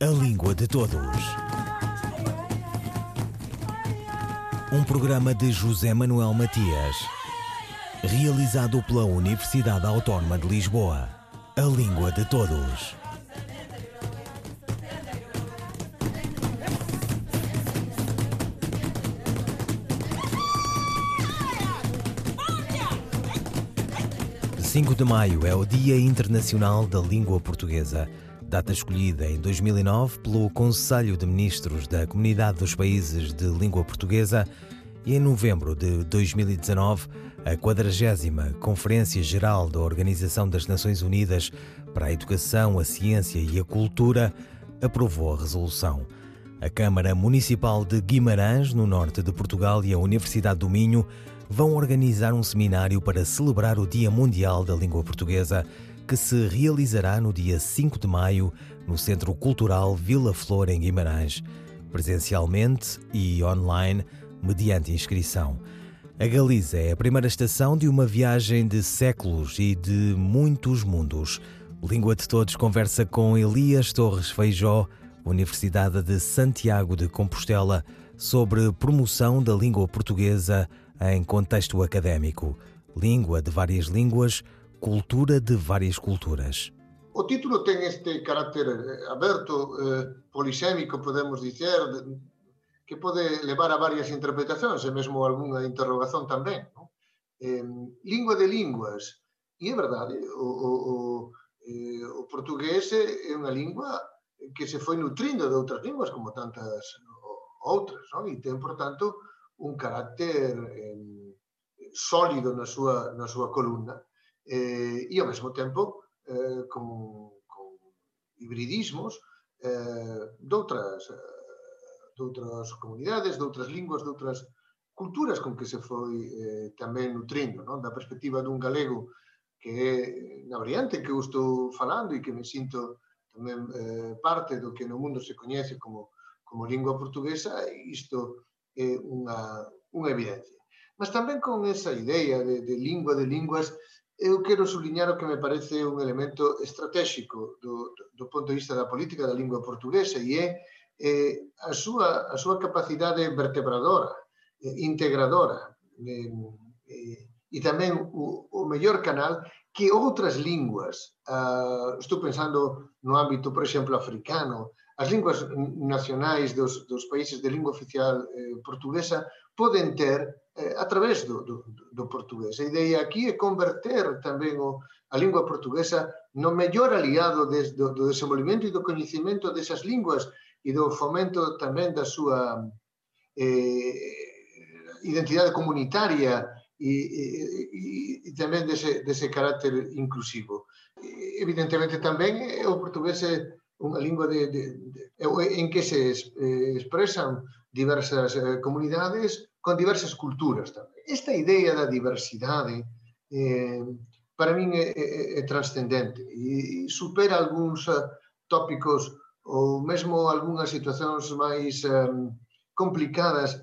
A Língua de Todos. Um programa de José Manuel Matias, realizado pela Universidade Autónoma de Lisboa. A Língua de Todos. Cinco de maio é o Dia Internacional da Língua Portuguesa data escolhida em 2009 pelo Conselho de Ministros da Comunidade dos Países de Língua Portuguesa e em novembro de 2019 a 40 Conferência Geral da Organização das Nações Unidas para a Educação, a Ciência e a Cultura aprovou a resolução. A Câmara Municipal de Guimarães, no norte de Portugal, e a Universidade do Minho vão organizar um seminário para celebrar o Dia Mundial da Língua Portuguesa que se realizará no dia 5 de maio no Centro Cultural Vila Flor, em Guimarães, presencialmente e online, mediante inscrição. A Galiza é a primeira estação de uma viagem de séculos e de muitos mundos. Língua de Todos conversa com Elias Torres Feijó, Universidade de Santiago de Compostela, sobre promoção da língua portuguesa em contexto académico. Língua de várias línguas, Cultura de várias culturas. O título ten este carácter eh, aberto, eh, podemos dizer, que pode levar a varias interpretacións e mesmo algunha interrogación tamén. Non? Eh, de linguas. E é verdade, o, o, o, eh, o é unha lingua que se foi nutrindo de outras linguas, como tantas outras, e ten, por tanto, un carácter eh, sólido na súa, na súa columna eh, e ao mesmo tempo eh, con, con hibridismos eh, doutras, eh, doutras comunidades, doutras linguas, doutras culturas con que se foi eh, tamén nutrindo, non? da perspectiva dun galego que é na variante que eu estou falando e que me sinto tamén eh, parte do que no mundo se coñece como, como lingua portuguesa, isto é unha, unha evidencia. Mas tamén con esa idea de, de lingua de linguas eu quero subliñar o que me parece un elemento estratégico do, do punto de vista da política da lingua portuguesa e é eh, a, súa, a súa capacidade vertebradora, eh, integradora eh, eh, e tamén o, o mellor canal que outras linguas, ah, estou pensando no ámbito, por exemplo, africano, as linguas nacionais dos, dos países de lingua oficial eh, portuguesa poden ter eh, a través do, do, do portugués. A ideia aquí é converter tamén o, a lingua portuguesa no mellor aliado des, do, do desenvolvimento e do coñecimento desas linguas e do fomento tamén da súa eh, identidade comunitaria e, e, e, e tamén dese, dese carácter inclusivo. Evidentemente tamén o portugués é unha lingua de, de, de, en que se es, eh, expresan diversas eh, comunidades con diversas culturas tamén. Esta idea da diversidade eh, para min é, é, é trascendente e, e supera algúns uh, tópicos ou mesmo algunhas situacións máis um, complicadas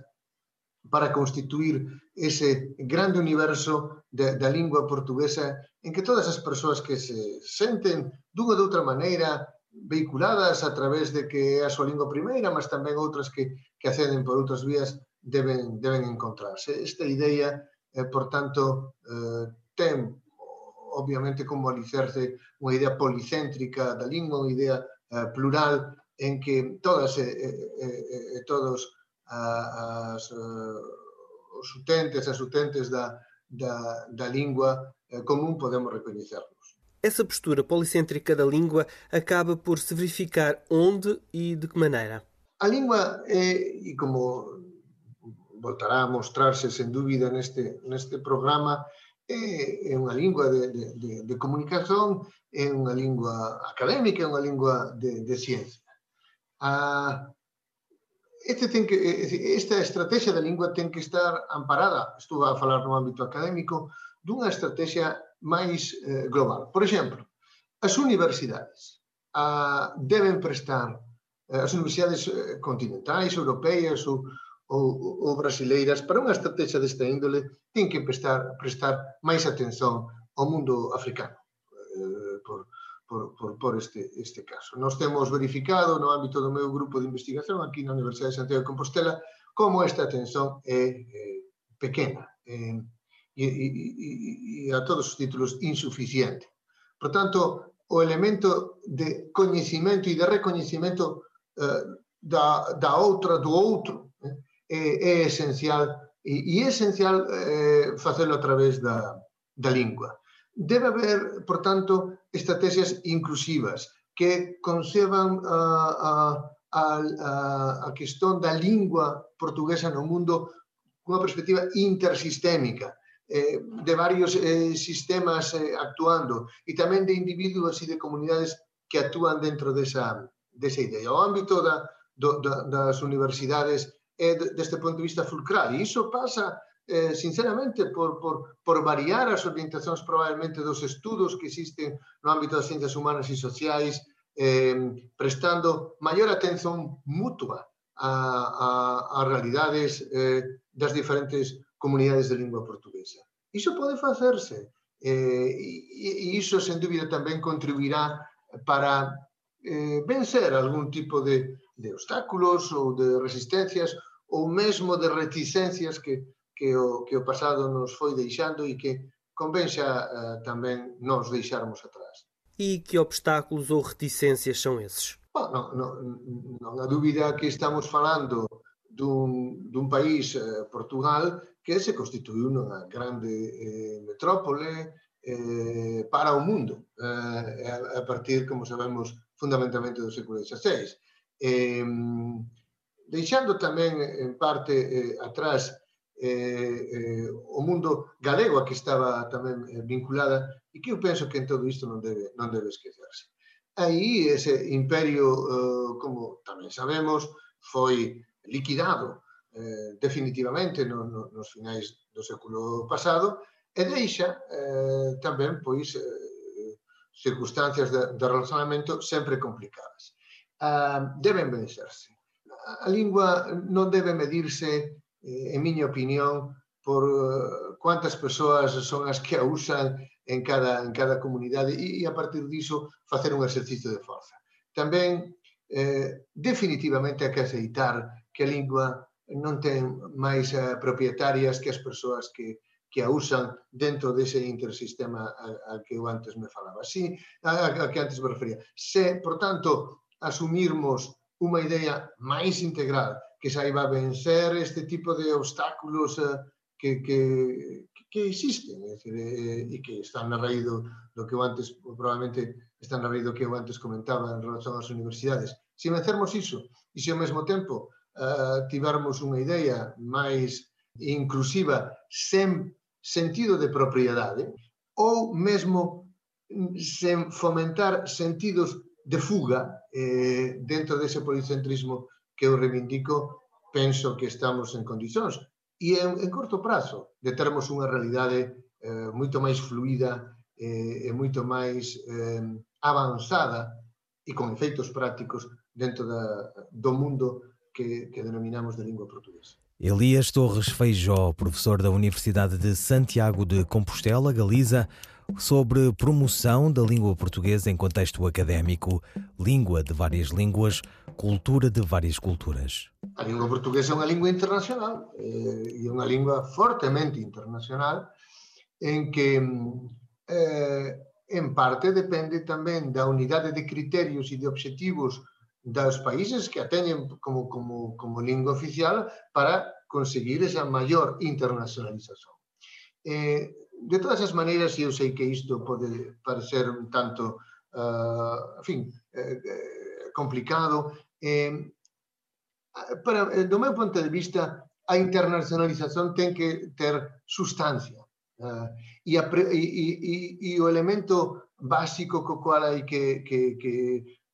para constituir ese grande universo de, da lingua portuguesa en que todas as persoas que se senten dunha ou outra maneira veiculadas a través de que é a súa lingua primeira, mas tamén outras que, que acceden por outras vías deben, deben encontrarse. Esta idea, eh, por tanto, eh, ten obviamente como alicerce unha idea policéntrica da lingua, unha idea eh, plural en que todas e eh, eh, eh, todos ah, as, eh, os utentes, as utentes da, da, da lingua eh, común podemos recoñecernos. Essa postura policêntrica da língua acaba por se verificar onde e de que maneira? A língua é, e como voltará a mostrarse sen dúbida neste, neste programa, é, é unha lingua de, de, de, de é unha lingua académica, é unha lingua de, de este que, esta estrategia da lingua ten que estar amparada, estou a falar no ámbito académico, dunha estrategia máis eh, global. Por exemplo, as universidades ah, deben prestar eh, as universidades eh, continentais, europeas ou, ou, ou brasileiras para unha estrategia desta índole ten que prestar, prestar máis atención ao mundo africano eh, por, por, por, por este, este caso. Nos temos verificado no ámbito do meu grupo de investigación aquí na Universidade de Santiago de Compostela como esta atención é é pequena. É, e, e, e a todos os títulos insuficiente. Por tanto, o elemento de coñecimento e de recoñecimento eh, da, da outra do outro eh, é, é esencial e, e é esencial eh, facelo a través da, da lingua. Debe haber, por tanto, estrategias inclusivas que conceban a, a, a, a questón da lingua portuguesa no mundo cunha perspectiva intersistémica, eh, de varios eh, sistemas eh, actuando e tamén de individuos e de comunidades que actúan dentro desa, desa idea. O ámbito da, do, da, das universidades eh, é deste punto de vista fulcral e iso pasa eh, sinceramente por, por, por variar as orientacións probablemente dos estudos que existen no ámbito das ciencias humanas e sociais eh, prestando maior atención mutua a, a, a realidades eh, das diferentes comunidades de lingua portuguesa. Iso pode facerse, eh, e, e iso, sen dúbida, tamén contribuirá para eh, vencer algún tipo de, de obstáculos ou de resistencias ou mesmo de reticencias que, que o, que o pasado nos foi deixando e que convén xa uh, tamén nos deixarmos atrás. E que obstáculos ou reticências são esses? Bom, non, non, non há dúbida que estamos falando dun, dun país, eh, Portugal, que se constituiu nunha grande eh, metrópole eh, para o mundo, eh, a partir, como sabemos, fundamentalmente do século XVI. Eh, deixando tamén, en parte, eh, atrás eh, eh, o mundo galego a que estaba tamén eh, vinculada e que eu penso que en todo isto non debe, non debe esquecerse. Aí ese imperio, eh, como tamén sabemos, foi liquidado eh, definitivamente no, no, nos finais do século pasado e deixa eh, tamén pois eh, circunstancias de, de relacionamento sempre complicadas. Ah, deben vencerse. A lingua non debe medirse, eh, en miña opinión, por eh, cuántas persoas son as que a usan en cada, en cada comunidade e, e a partir diso facer un exercicio de forza. Tamén eh, definitivamente hai que aceitar que a lingua non ten máis uh, propietarias que as persoas que, que a usan dentro dese intersistema al que eu antes me falaba. Si, a, a que antes me refería. Se, por tanto, asumirmos unha idea máis integral que saiba vencer este tipo de obstáculos eh, que, que, que existen é decir, eh, e que están na raíz do, do que eu antes, probablemente están na raíz do que eu antes comentaba en relación ás universidades. Se vencermos iso e se ao mesmo tempo uh, tivermos unha idea máis inclusiva sen sentido de propiedade ou mesmo mm, sen fomentar sentidos de fuga eh, dentro dese policentrismo que eu reivindico, penso que estamos en condicións. E en, en corto prazo, de termos unha realidade eh, moito máis fluida eh, e moito máis eh, avanzada e con efeitos prácticos dentro da, do mundo que, que denominamos de língua portuguesa. Elias Torres Feijó, professor da Universidade de Santiago de Compostela, Galiza, sobre promoção da língua portuguesa em contexto académico, língua de várias línguas, cultura de várias culturas. A língua portuguesa é uma língua internacional eh, e uma língua fortemente internacional em que eh, em parte depende também da unidade de critérios e de objetivos dos países que a teñen como, como, como língua oficial para conseguir esa maior internacionalización. Eh, de todas as maneiras, eu sei que isto pode parecer un tanto, uh, en fin, eh, eh, complicado. Eh, para, do meu ponto de vista, a internacionalización ten que ter sustancia. Uh, e, a, e, e, e o elemento básico co cual hai que, que, que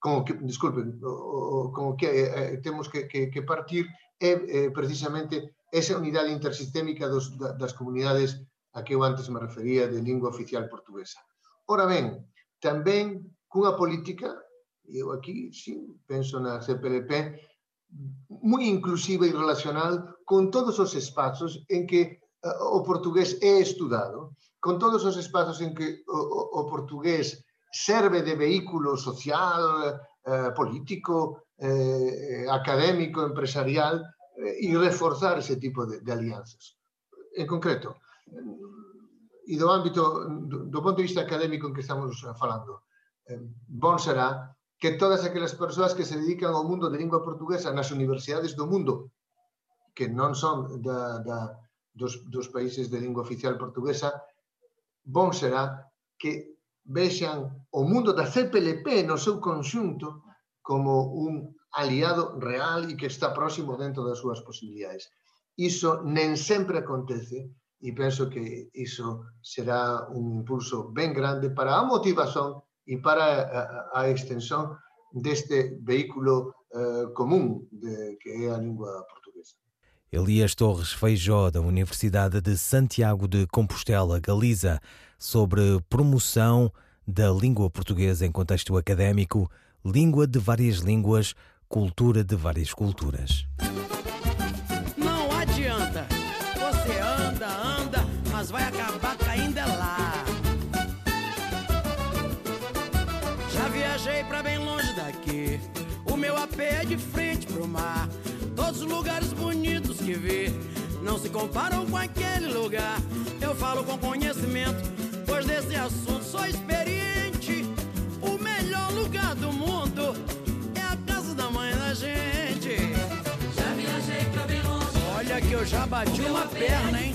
con o que, disculpen, como con o que eh, eh, temos que, que, que partir é eh, precisamente esa unidade intersistémica dos, das comunidades a que eu antes me refería de lingua oficial portuguesa. Ora ben, tamén cunha política, eu aquí sí, penso na CPLP, moi inclusiva e relacional con todos os espazos en que uh, o portugués é estudado, con todos os espazos en que o, o, o portugués serve de vehículo social, eh, político, eh, académico, empresarial eh, y reforzar ese tipo de, de, alianzas. En concreto, e do ámbito, do, do punto de vista académico en que estamos falando, eh, bon será que todas aquelas persoas que se dedican ao mundo de lingua portuguesa nas universidades do mundo, que non son da, da, dos, dos países de lingua oficial portuguesa, bon será que vexan o mundo da CPLP no seu conxunto como un aliado real e que está próximo dentro das súas posibilidades. Iso nen sempre acontece e penso que iso será un impulso ben grande para a motivación e para a, extensión deste vehículo uh, común de, que é a língua portuguesa. Elias Torres Feijó, da Universidade de Santiago de Compostela, Galiza, sobre promoção da língua portuguesa em contexto académico, língua de várias línguas, cultura de várias culturas. mas vai acabar caindo lá. Já viajei pra bem longe daqui. O meu AP é de frente pro mar. Todos os lugares bonitos que vi não se comparam com aquele lugar. Eu falo com conhecimento, pois desse assunto sou experiente. O melhor lugar do mundo é a casa da mãe da gente. Já viajei pra bem longe. Olha que eu já bati uma perna, hein?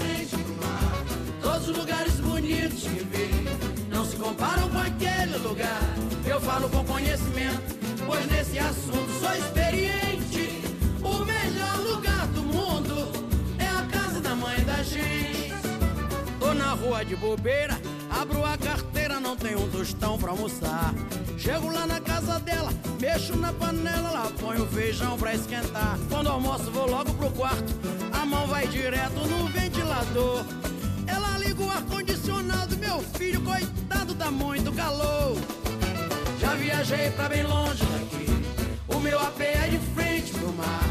Todos os lugares bonitos que vi não se comparam com aquele lugar. Eu falo com conhecimento, pois nesse assunto sou experiente. O melhor lugar do mundo é a casa da mãe da gente. Tô na rua de bobeira, abro a carteira, não tenho um tostão pra almoçar. Chego lá na casa dela, mexo na panela, lá ponho feijão pra esquentar. Quando almoço, vou logo pro quarto, a mão vai direto no ventilador. Ela liga o ar-condicionado, meu filho, coitado, dá muito calor. Já viajei pra bem longe daqui, o meu AP é de frente pro mar.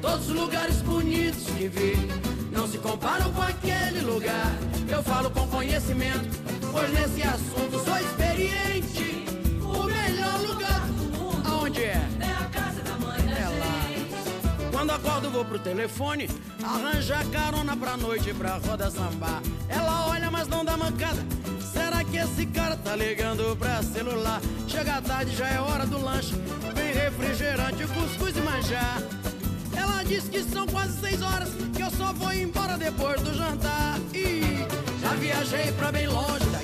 Todos os lugares bonitos que vi não se comparam com aquele lugar. Eu falo com conhecimento, pois nesse assunto sou experiente. O melhor lugar do mundo, aonde é? É a casa da mãe da é lá. Quando acordo vou pro telefone, arranjar carona pra noite pra roda sambar. Ela olha, mas não dá mancada. Será que esse cara tá ligando pra celular? Chega tarde, já é hora do lanche. Vem refrigerante, cuscuz e manjar. Ela diz que são quase seis horas, que eu só vou embora depois do jantar. E já viajei pra bem longe.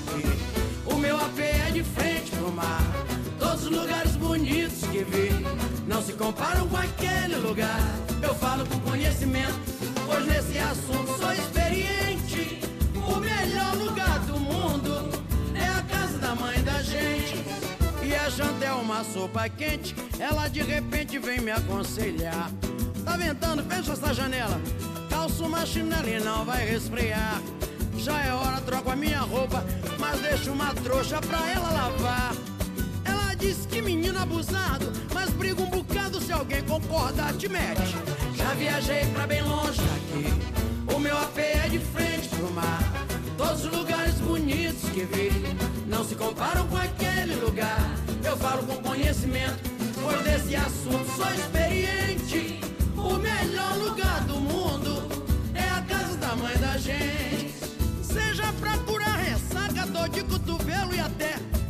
O meu AP é de frente pro mar. Todos os lugares bonitos que vi não se comparam com aquele lugar. Eu falo com conhecimento, pois nesse assunto sou experiente. O melhor lugar do mundo é a casa da mãe da gente. E a janta é uma sopa quente, ela de repente vem me aconselhar. Tá ventando, fecha essa janela. Calço uma chinela e não vai resfriar. Já é hora, troco a minha roupa, mas deixo uma trouxa pra ela lavar. Ela diz que menino abusado, mas briga um bocado se alguém concorda, te mete. Já viajei pra bem longe daqui, o meu AP é de frente pro mar. Todos os lugares bonitos que vi não se comparam com aquele lugar. Eu falo com conhecimento, pois desse assunto sou experiente.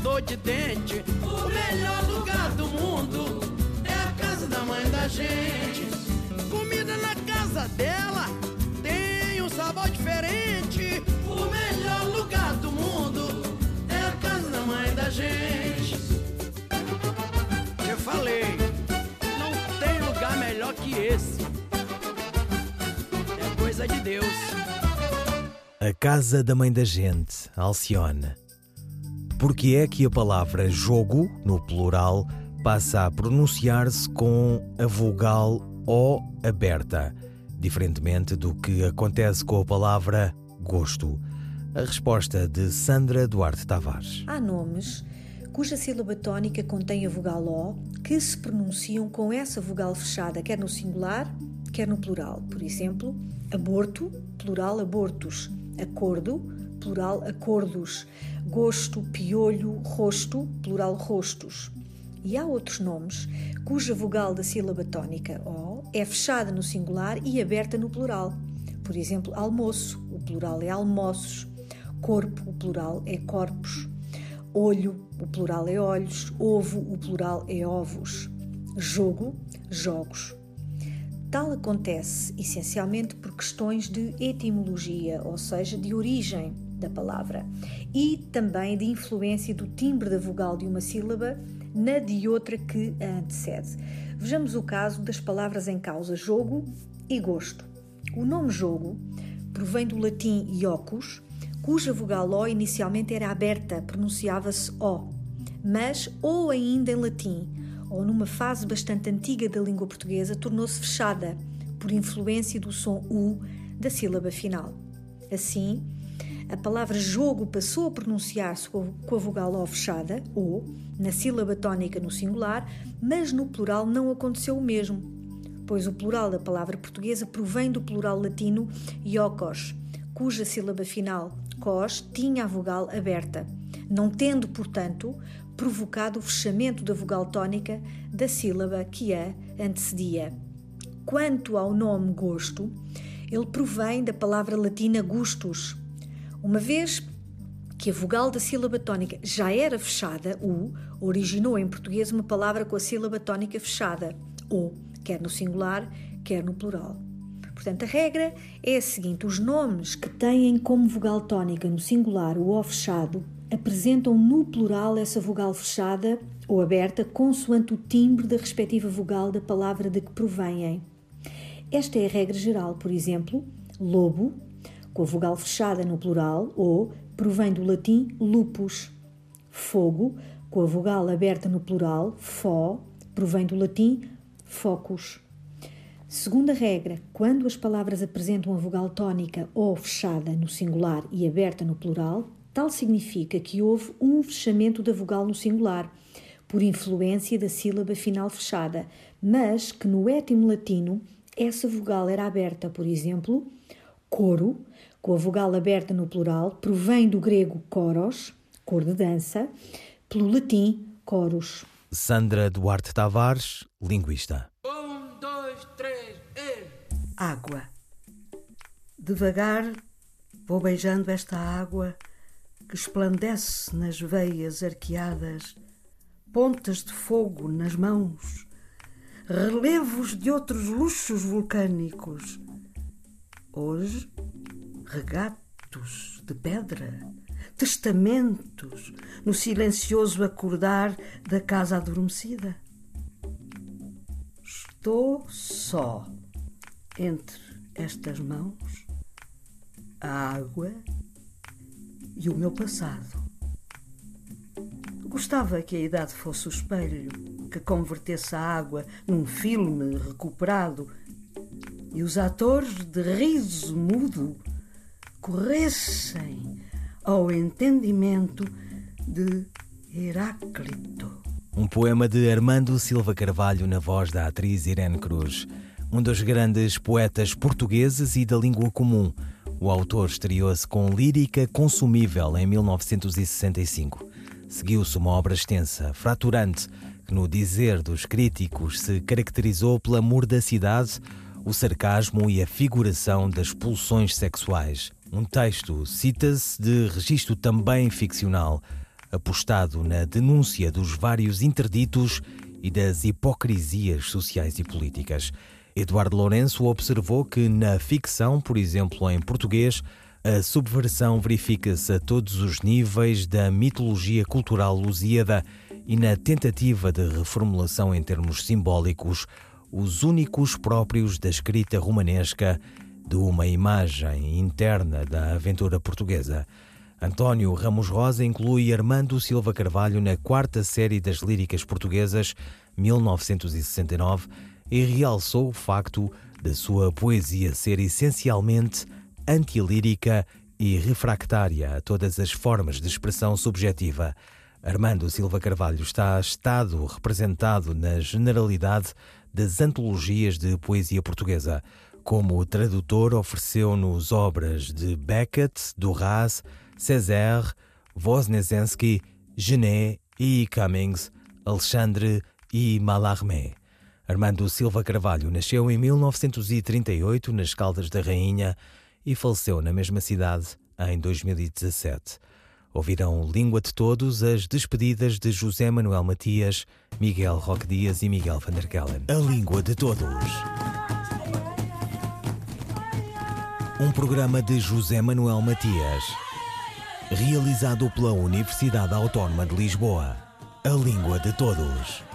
Dor de dente. O melhor lugar do mundo é a casa da mãe da gente. Comida na casa dela tem um sabor diferente. O melhor lugar do mundo é a casa da mãe da gente. Eu falei, não tem lugar melhor que esse. É coisa de Deus. A casa da mãe da gente, Alcione. Porque é que a palavra jogo, no plural, passa a pronunciar-se com a vogal O aberta, diferentemente do que acontece com a palavra gosto? A resposta de Sandra Duarte Tavares. Há nomes cuja sílaba tónica contém a vogal O que se pronunciam com essa vogal fechada, quer no singular, quer no plural. Por exemplo, aborto, plural abortos, acordo, plural acordos, gosto, piolho, rosto, plural rostos. E há outros nomes cuja vogal da sílaba tónica O é fechada no singular e aberta no plural. Por exemplo, almoço, o plural é almoços, corpo, o plural é corpos, olho, o plural é olhos, ovo, o plural é ovos, jogo, jogos. Tal acontece essencialmente por questões de etimologia, ou seja, de origem da palavra, e também de influência do timbre da vogal de uma sílaba na de outra que a antecede. Vejamos o caso das palavras em causa jogo e gosto. O nome jogo provém do latim iocus, cuja vogal O inicialmente era aberta, pronunciava-se O, mas ou ainda em latim ou numa fase bastante antiga da língua portuguesa, tornou-se fechada por influência do som U da sílaba final. Assim, a palavra jogo passou a pronunciar-se com a vogal O fechada, O, na sílaba tónica no singular, mas no plural não aconteceu o mesmo, pois o plural da palavra portuguesa provém do plural latino iocos, cuja sílaba final, cos, tinha a vogal aberta, não tendo, portanto, provocado o fechamento da vogal tónica da sílaba que a antecedia. Quanto ao nome gosto, ele provém da palavra latina gustus. Uma vez que a vogal da sílaba tónica já era fechada, o, originou em português uma palavra com a sílaba tónica fechada, o, quer no singular, quer no plural. Portanto, a regra é a seguinte: os nomes que têm como vogal tónica no singular o O fechado apresentam no plural essa vogal fechada ou aberta consoante o timbre da respectiva vogal da palavra de que provêm. Esta é a regra geral, por exemplo, lobo, com a vogal fechada no plural, ou provém do latim lupus. Fogo, com a vogal aberta no plural, fó, provém do latim focus. Segunda regra, quando as palavras apresentam a vogal tónica ou fechada no singular e aberta no plural, Tal significa que houve um fechamento da vogal no singular, por influência da sílaba final fechada, mas que no étimo latino essa vogal era aberta. Por exemplo, coro, com a vogal aberta no plural, provém do grego coros, cor de dança, pelo latim coros. Sandra Duarte Tavares, linguista. Um, dois, três, e... Água. Devagar vou beijando esta água que esplandece nas veias arqueadas, pontas de fogo nas mãos, relevos de outros luxos vulcânicos. Hoje, regatos de pedra, testamentos no silencioso acordar da casa adormecida. Estou só entre estas mãos, a água e o meu passado. Gostava que a idade fosse o espelho, que convertesse a água num filme recuperado e os atores de riso mudo corressem ao entendimento de Heráclito. Um poema de Armando Silva Carvalho na voz da atriz Irene Cruz, um dos grandes poetas portugueses e da língua comum o autor estreou-se com Lírica Consumível em 1965. Seguiu-se uma obra extensa, fraturante, que, no dizer dos críticos, se caracterizou pela mordacidade, o sarcasmo e a figuração das pulsões sexuais. Um texto cita-se de registro também ficcional, apostado na denúncia dos vários interditos e das hipocrisias sociais e políticas. Eduardo Lourenço observou que na ficção, por exemplo em português, a subversão verifica-se a todos os níveis da mitologia cultural lusíada e na tentativa de reformulação em termos simbólicos, os únicos próprios da escrita romanesca de uma imagem interna da aventura portuguesa. António Ramos Rosa inclui Armando Silva Carvalho na quarta série das líricas portuguesas, 1969, e realçou o facto da sua poesia ser essencialmente antilírica e refractária a todas as formas de expressão subjetiva. Armando Silva Carvalho está estado representado na generalidade das antologias de poesia portuguesa. Como tradutor, ofereceu-nos obras de Beckett, Duras, Césaire, Wozniacki, Genet e Cummings, Alexandre e Mallarmé. Armando Silva Carvalho nasceu em 1938 nas Caldas da Rainha e faleceu na mesma cidade em 2017. Ouvirão Língua de Todos as despedidas de José Manuel Matias, Miguel Roque Dias e Miguel van der Kellen. A Língua de Todos. Um programa de José Manuel Matias, realizado pela Universidade Autónoma de Lisboa. A Língua de Todos.